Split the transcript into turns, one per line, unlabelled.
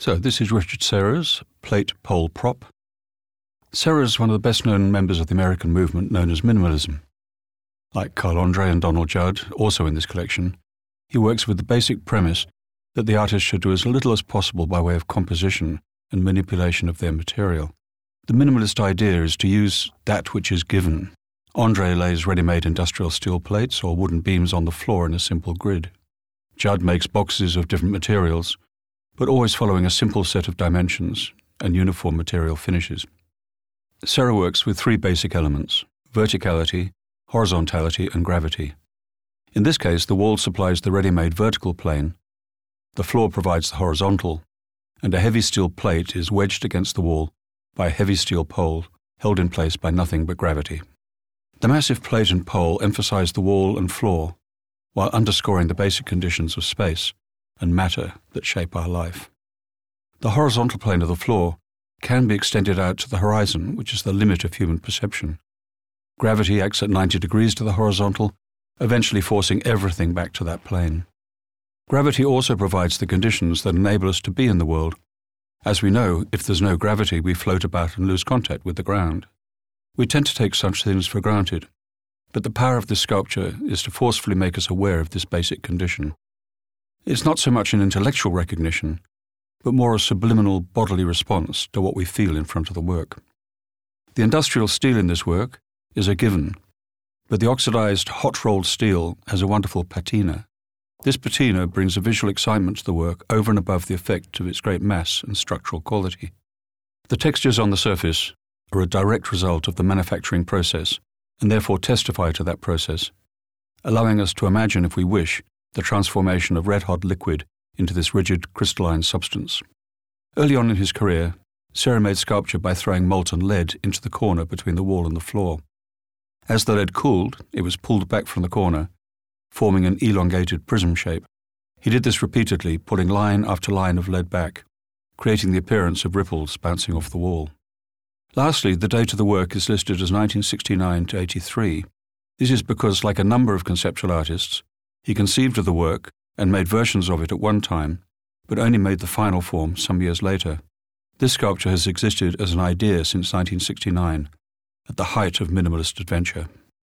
So, this is Richard Serra's, plate pole prop. Serra is one of the best known members of the American movement known as minimalism. Like Carl Andre and Donald Judd, also in this collection, he works with the basic premise that the artist should do as little as possible by way of composition and manipulation of their material. The minimalist idea is to use that which is given. Andre lays ready made industrial steel plates or wooden beams on the floor in a simple grid. Judd makes boxes of different materials, but always following a simple set of dimensions and uniform material finishes. Serra works with three basic elements verticality, horizontality, and gravity. In this case, the wall supplies the ready made vertical plane, the floor provides the horizontal, and a heavy steel plate is wedged against the wall by a heavy steel pole held in place by nothing but gravity. The massive plate and pole emphasize the wall and floor while underscoring the basic conditions of space and matter that shape our life. The horizontal plane of the floor can be extended out to the horizon, which is the limit of human perception. Gravity acts at 90 degrees to the horizontal, eventually forcing everything back to that plane. Gravity also provides the conditions that enable us to be in the world. As we know, if there's no gravity, we float about and lose contact with the ground. We tend to take such things for granted, but the power of this sculpture is to forcefully make us aware of this basic condition. It's not so much an intellectual recognition, but more a subliminal bodily response to what we feel in front of the work. The industrial steel in this work is a given, but the oxidized hot rolled steel has a wonderful patina. This patina brings a visual excitement to the work over and above the effect of its great mass and structural quality. The textures on the surface are a direct result of the manufacturing process and therefore testify to that process, allowing us to imagine, if we wish, the transformation of red hot liquid into this rigid crystalline substance. Early on in his career, Serra made sculpture by throwing molten lead into the corner between the wall and the floor. As the lead cooled, it was pulled back from the corner, forming an elongated prism shape. He did this repeatedly, pulling line after line of lead back, creating the appearance of ripples bouncing off the wall. Lastly, the date of the work is listed as 1969 to 83. This is because, like a number of conceptual artists, he conceived of the work and made versions of it at one time, but only made the final form some years later. This sculpture has existed as an idea since 1969, at the height of minimalist adventure.